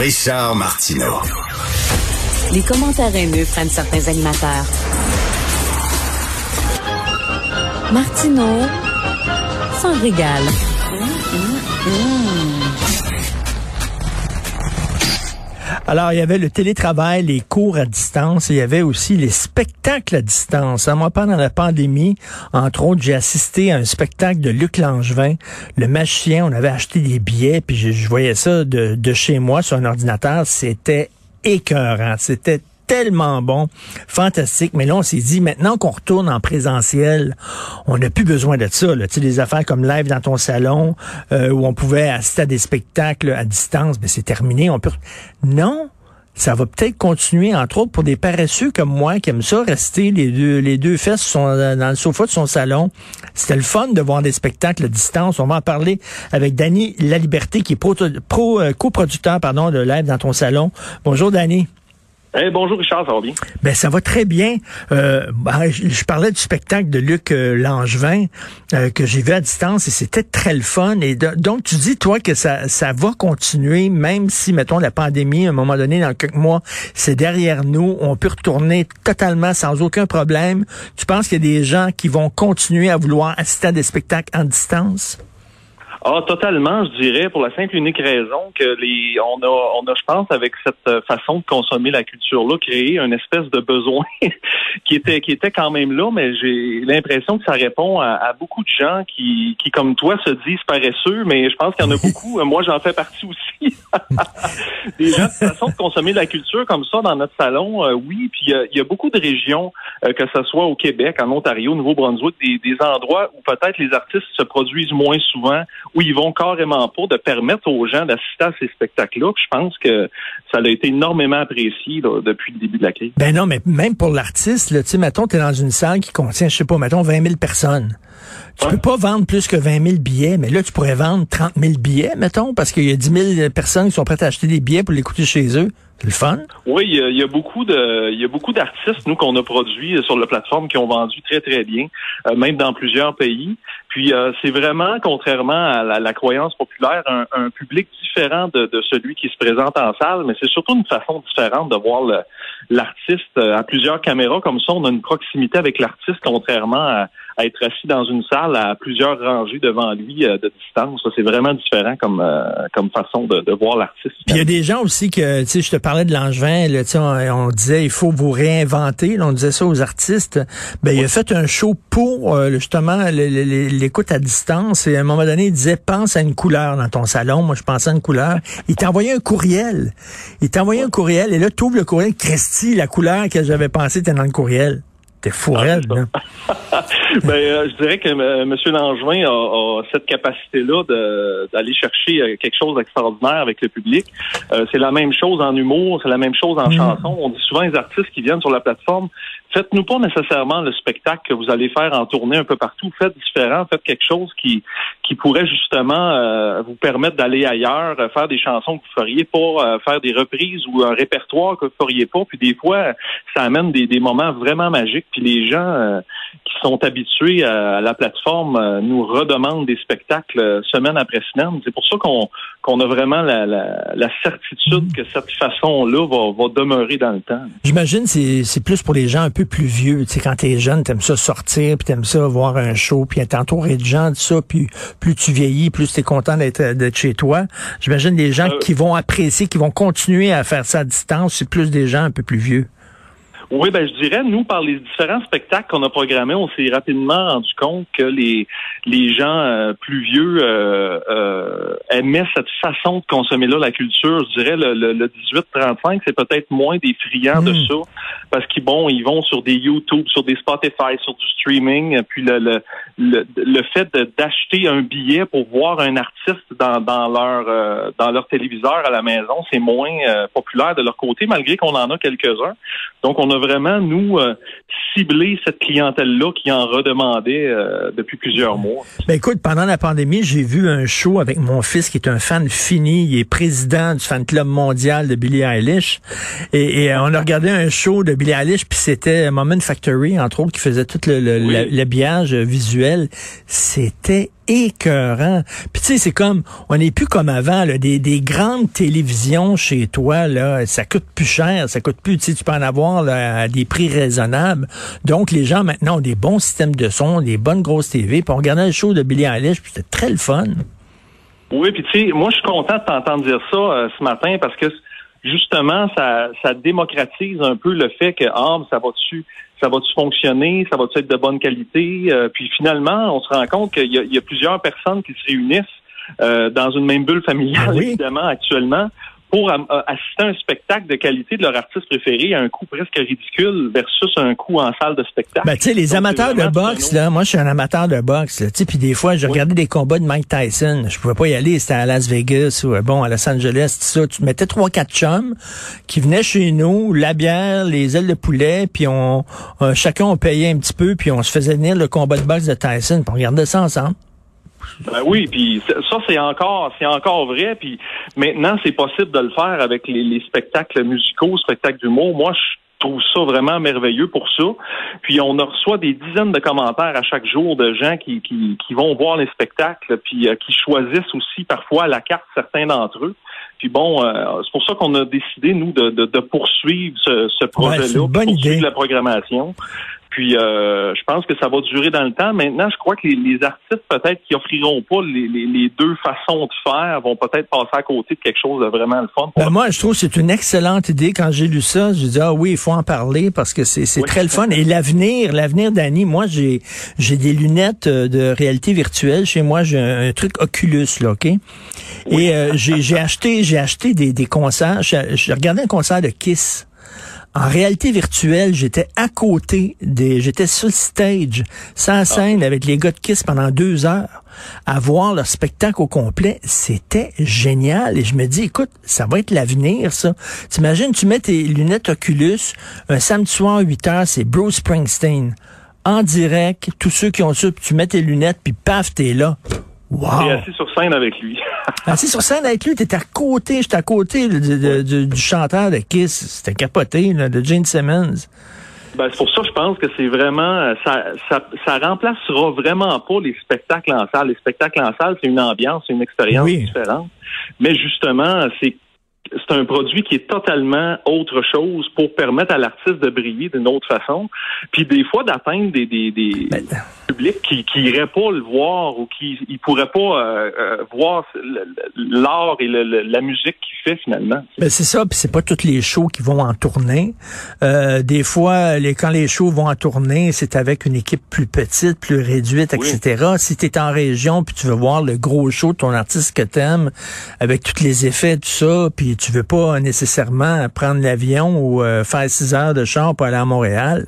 Richard Martineau. Les commentaires haineux prennent certains animateurs. Martineau s'en régale. Alors, il y avait le télétravail, les cours à distance, et il y avait aussi les spectacles à distance. Moi, pendant la pandémie, entre autres, j'ai assisté à un spectacle de Luc Langevin, le magicien. On avait acheté des billets, puis je, je voyais ça de, de chez moi sur un ordinateur. C'était écœurant. C'était tellement bon, fantastique. Mais là, on s'est dit, maintenant qu'on retourne en présentiel, on n'a plus besoin de ça. Tu sais, des affaires comme live dans ton salon, euh, où on pouvait assister à des spectacles à distance, mais c'est terminé. On peut... Non, ça va peut-être continuer, entre autres, pour des paresseux comme moi qui aiment ça, rester les deux, les deux fesses dans le sofa de son salon. C'était le fun de voir des spectacles à distance. On va en parler avec Danny Laliberté, qui est pro, pro euh, coproducteur pardon, de Live dans ton salon. Bonjour, Danny. Hey, bonjour Richard, ça va bien? Ben ça va très bien. Euh, ben, je, parlais du spectacle de Luc euh, Langevin euh, que j'ai vu à distance et c'était très le fun. Et donc tu dis toi que ça, ça va continuer même si mettons la pandémie à un moment donné dans quelques mois c'est derrière nous, on peut retourner totalement sans aucun problème. Tu penses qu'il y a des gens qui vont continuer à vouloir assister à des spectacles en distance? Ah, totalement, je dirais, pour la simple et unique raison que les, on a, on a, je pense, avec cette façon de consommer la culture-là, créé une espèce de besoin qui était, qui était quand même là, mais j'ai l'impression que ça répond à, beaucoup de gens qui, qui, comme toi, se disent paresseux, mais je pense qu'il y en a beaucoup. Moi, j'en fais partie aussi. des gens, de façon de consommer la culture comme ça dans notre salon, euh, oui. Puis il y, a beaucoup de régions, euh, que ce soit au Québec, en Ontario, au Nouveau-Brunswick, des, des endroits où peut-être les artistes se produisent moins souvent où ils vont carrément pas de permettre aux gens d'assister à ces spectacles-là. Je pense que ça a été énormément apprécié depuis le début de la crise. Ben non, mais même pour l'artiste, tu sais, mettons, tu es dans une salle qui contient, je sais pas, mettons, 20 000 personnes. Tu peux pas vendre plus que 20 000 billets, mais là, tu pourrais vendre 30 000 billets, mettons, parce qu'il y a 10 000 personnes qui sont prêtes à acheter des billets pour l'écouter chez eux. Le fun. Oui, il y, a, beaucoup de, il y a beaucoup d'artistes nous qu'on a produits sur la plateforme qui ont vendu très très bien, euh, même dans plusieurs pays. Puis euh, c'est vraiment, contrairement à la, croyance populaire, un, public différent de, celui qui se présente en salle, mais c'est surtout une façon différente de voir l'artiste euh, à plusieurs caméras. Comme ça, on a une proximité avec l'artiste, contrairement à, être assis dans une salle à plusieurs rangées devant lui euh, de distance. C'est vraiment différent comme euh, comme façon de, de voir l'artiste. Il y a des gens aussi que, tu sais, je te parlais de Langevin, là, on, on disait il faut vous réinventer, on disait ça aux artistes. Ben il a fait un show pour euh, justement l'écoute à distance et à un moment donné il disait pense à une couleur dans ton salon. Moi je pensais à une couleur. Il t'a envoyé un courriel. Il t'a envoyé un courriel et là tu ouvres le courriel, Christy, la couleur que j'avais pensé était dans le courriel. T'es fou ah, raide, là. ben, euh, je dirais que euh, M. Langevin a, cette capacité-là d'aller chercher euh, quelque chose d'extraordinaire avec le public. c'est la même chose en humour, c'est la même chose en mm. chanson. On dit souvent les artistes qui viennent sur la plateforme, faites-nous pas nécessairement le spectacle que vous allez faire en tournée un peu partout. Faites différent, faites quelque chose qui qui pourrait justement vous permettre d'aller ailleurs, faire des chansons que vous feriez pas, faire des reprises ou un répertoire que vous feriez pas. Puis des fois, ça amène des, des moments vraiment magiques. Puis les gens qui sont habitués à la plateforme euh, nous redemandent des spectacles euh, semaine après semaine. C'est pour ça qu'on qu'on a vraiment la, la, certitude que cette façon-là va, va demeurer dans le temps. J'imagine c'est c'est plus pour les gens un peu plus vieux. Tu sais, quand t'es jeune, t'aimes ça sortir, puis t'aimes ça voir un show, puis être entouré de gens, de ça, puis plus tu vieillis, plus t'es content d'être d'être chez toi. J'imagine des gens euh, qui vont apprécier, qui vont continuer à faire ça à distance, c'est plus des gens un peu plus vieux. Oui, ben je dirais, nous, par les différents spectacles qu'on a programmés, on s'est rapidement rendu compte que les les gens euh, plus vieux euh, euh, aimaient cette façon de consommer là la culture. Je dirais le, le, 18-35, c'est peut-être moins des friands de hmm. ça, parce qu'ils bon, ils vont sur des YouTube, sur des Spotify, sur du streaming, puis le le, le, le fait d'acheter un billet pour voir un artiste dans, dans leur dans leur téléviseur à la maison, c'est moins populaire de leur côté, malgré qu'on en a quelques-uns. Donc on a vraiment, nous, euh, cibler cette clientèle-là qui en redemandait euh, depuis plusieurs mois. Ben écoute, pendant la pandémie, j'ai vu un show avec mon fils qui est un fan fini. Il est président du fan club mondial de Billie Eilish. Et, euh, on a regardé un show de Billie Eilish, puis c'était Moment Factory, entre autres, qui faisait tout le, le, l'habillage visuel. C'était écœurant. Puis tu sais, c'est comme, on n'est plus comme avant, là, des, des grandes télévisions chez toi, là, ça coûte plus cher, ça coûte plus, tu peux en avoir là, à des prix raisonnables. Donc les gens maintenant ont des bons systèmes de son, des bonnes grosses TV, puis on regardait le show de Billy Eilish, puis c'était très le fun. Oui, puis tu sais, moi je suis content de t'entendre dire ça euh, ce matin parce que justement, ça, ça démocratise un peu le fait que ah, ça va-tu ça va-tu fonctionner, ça va-tu être de bonne qualité? Euh, puis finalement, on se rend compte qu'il y, a plusieurs personnes qui se réunissent euh, dans une même bulle familiale, ah évidemment, actuellement, pour assister à un spectacle de qualité de leur artiste préféré à un coût presque ridicule versus un coût en salle de spectacle. Ben, tu sais, les amateurs de boxe, là, moi, je suis un amateur de boxe, tu sais, puis des fois, je regardais des combats de Mike Tyson. Je pouvais pas y aller, c'était à Las Vegas ou, bon, à Los Angeles, tout ça. Tu mettais trois, quatre chums qui venaient chez nous, la bière, les ailes de poulet, puis on, euh, chacun on payait un petit peu, puis on se faisait venir le combat de boxe de Tyson, puis on regardait ça ensemble. Ben oui, puis ça c'est encore c'est encore vrai. Puis maintenant c'est possible de le faire avec les, spectacles musicaux, spectacles d'humour. Moi je trouve ça vraiment merveilleux pour ça. Puis on reçoit des dizaines de commentaires à chaque jour de gens qui, qui, qui vont voir les spectacles, puis euh, qui choisissent aussi parfois à la carte certains d'entre eux. Puis bon, euh, c'est pour ça qu'on a décidé, nous, de, de, poursuivre ce, ce projet-là, bonne poursuivre la programmation. Puis euh, je pense que ça va durer dans le temps. Maintenant, je crois que les, artistes peut-être qui offriront pas les, deux façons de faire vont peut-être passer à côté de quelque chose de vraiment le fun. Ben, moi, je trouve que c'est une excellente idée. Quand j'ai lu ça, je dis ah oui, il faut en parler parce que c'est très le fun. Et l'avenir, l'avenir d'Annie, moi j'ai j'ai des lunettes euh, de réalité virtuelle chez moi. J'ai un, truc Oculus là, ok? Et euh, j'ai acheté j'ai acheté des, des concerts. J'ai regardé un concert de Kiss en réalité virtuelle, j'étais à côté des, j'étais sur le stage, sans scène, avec les gars de Kiss pendant deux heures, à voir leur spectacle au complet. C'était génial. Et je me dis, écoute, ça va être l'avenir, ça. T'imagines, tu mets tes lunettes Oculus, un samedi soir, 8 heures, c'est Bruce Springsteen. En direct, tous ceux qui ont ça, tu mets tes lunettes, puis paf, t'es là. Wow. Et assis sur scène avec lui. assis sur scène avec lui, t'étais à côté, j'étais à côté du, chanteur de Kiss, c'était capoté, de Gene Simmons. Ben, c'est pour ça je pense que c'est vraiment ça, ça, ça remplacera vraiment pas les spectacles en salle. Les spectacles en salle, c'est une ambiance, c'est une expérience différente. Mais justement, c'est c'est un produit qui est totalement autre chose pour permettre à l'artiste de briller d'une autre façon, puis des fois d'atteindre des, des, des ben, publics qui qui iraient pas le voir ou qui ils pourraient pas euh, euh, voir l'art et la musique fait finalement. Ben c'est ça, puis c'est pas tous les shows qui vont en tournée. Euh, des fois, les quand les shows vont en tournée, c'est avec une équipe plus petite, plus réduite, etc. Si tu es en région puis tu veux voir le gros show de ton artiste que t'aimes, avec tous les effets, tout ça, puis tu veux pas nécessairement prendre l'avion ou euh, faire six heures de char pour aller à Montréal.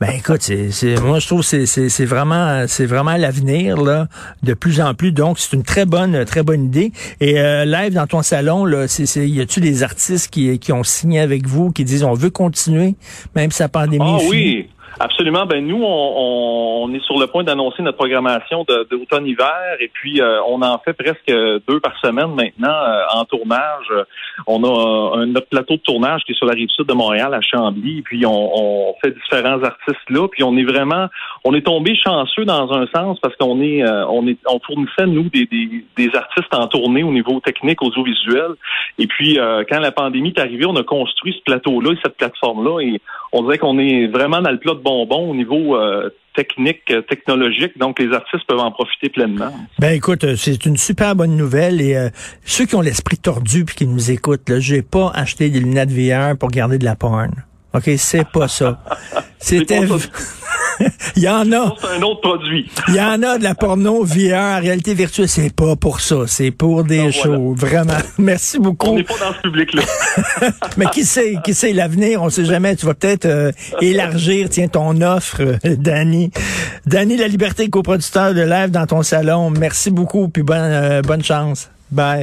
Ben écoute, c'est, moi je trouve que c'est, vraiment c'est vraiment l'avenir là de plus en plus. Donc c'est une très bonne très bonne idée. Et euh, live dans ton salon là, c'est, y a-tu des artistes qui, qui ont signé avec vous qui disent on veut continuer même si la pandémie Ah oui. Absolument. Ben nous, on, on est sur le point d'annoncer notre programmation d'automne-hiver et puis euh, on en fait presque deux par semaine maintenant euh, en tournage. On a un, notre plateau de tournage qui est sur la rive sud de Montréal à Chambly. Et puis on, on, fait différents artistes là. Puis on est vraiment, on est tombé chanceux dans un sens parce qu'on est, euh, on est, on fournissait nous des, des, des, artistes en tournée au niveau technique, audiovisuel. Et puis quand la pandémie est arrivée, on a construit ce plateau-là et cette plateforme-là et on dirait qu'on est vraiment dans le plat de bonbons au niveau euh, technique, euh, technologique, donc les artistes peuvent en profiter pleinement. Ben écoute, euh, c'est une super bonne nouvelle et ceux qui ont l'esprit tordu puis qui nous écoutent, là, j'ai pas acheté des lunettes VR pour garder de la porn. OK, c'est pas ça. C'était Il y en a. C'est un autre produit. Il y en a de la porno VR, réalité virtuelle. C'est pas pour ça. C'est pour des shows. Vraiment. Merci beaucoup. On n'est pas dans ce public-là. Mais qui sait, qui sait l'avenir? On sait jamais. Tu vas peut-être euh, élargir, tiens, ton offre, euh, Danny. Danny La Liberté, coproducteur de Live dans ton salon. Merci beaucoup, puis bonne, euh, bonne chance. Bye.